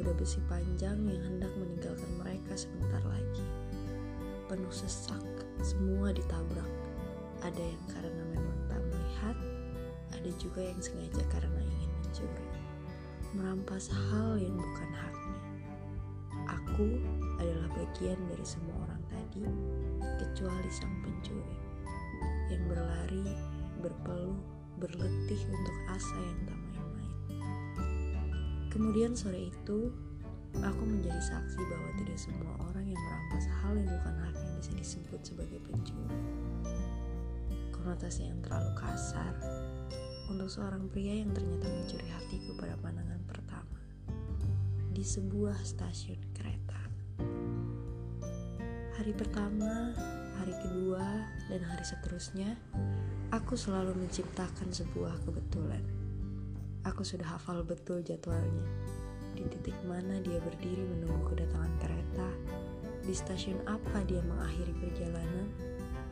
kuda besi panjang yang hendak meninggalkan mereka sebentar lagi. Penuh sesak, semua ditabrak. Ada yang karena memang tak melihat, ada juga yang sengaja karena ingin mencuri. Merampas hal yang bukan haknya. Aku adalah bagian dari semua orang tadi, kecuali sang pencuri yang berlari, berpeluh, berletih untuk asa yang tak. Kemudian sore itu, aku menjadi saksi bahwa tidak semua orang yang merampas hal yang bukan haknya bisa disebut sebagai pencuri. Konotasi yang terlalu kasar untuk seorang pria yang ternyata mencuri hatiku pada pandangan pertama di sebuah stasiun kereta. Hari pertama, hari kedua, dan hari seterusnya, aku selalu menciptakan sebuah kebetulan. Aku sudah hafal betul jadwalnya. Di titik mana dia berdiri menunggu kedatangan kereta, di stasiun apa dia mengakhiri perjalanan,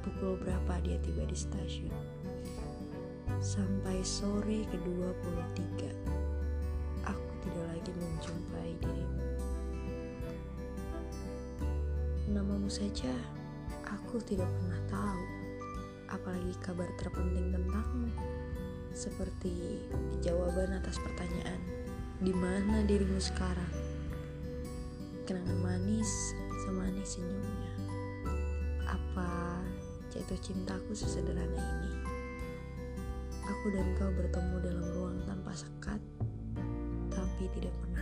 pukul berapa dia tiba di stasiun. Sampai sore ke-23, aku tidak lagi menjumpai dirimu. Namamu saja aku tidak pernah tahu, apalagi kabar terpenting tentangmu. Seperti jawaban atas pertanyaan, di mana dirimu sekarang? Kenangan manis, semanis senyumnya. Apa jatuh cintaku sesederhana ini? Aku dan kau bertemu dalam ruang tanpa sekat, tapi tidak pernah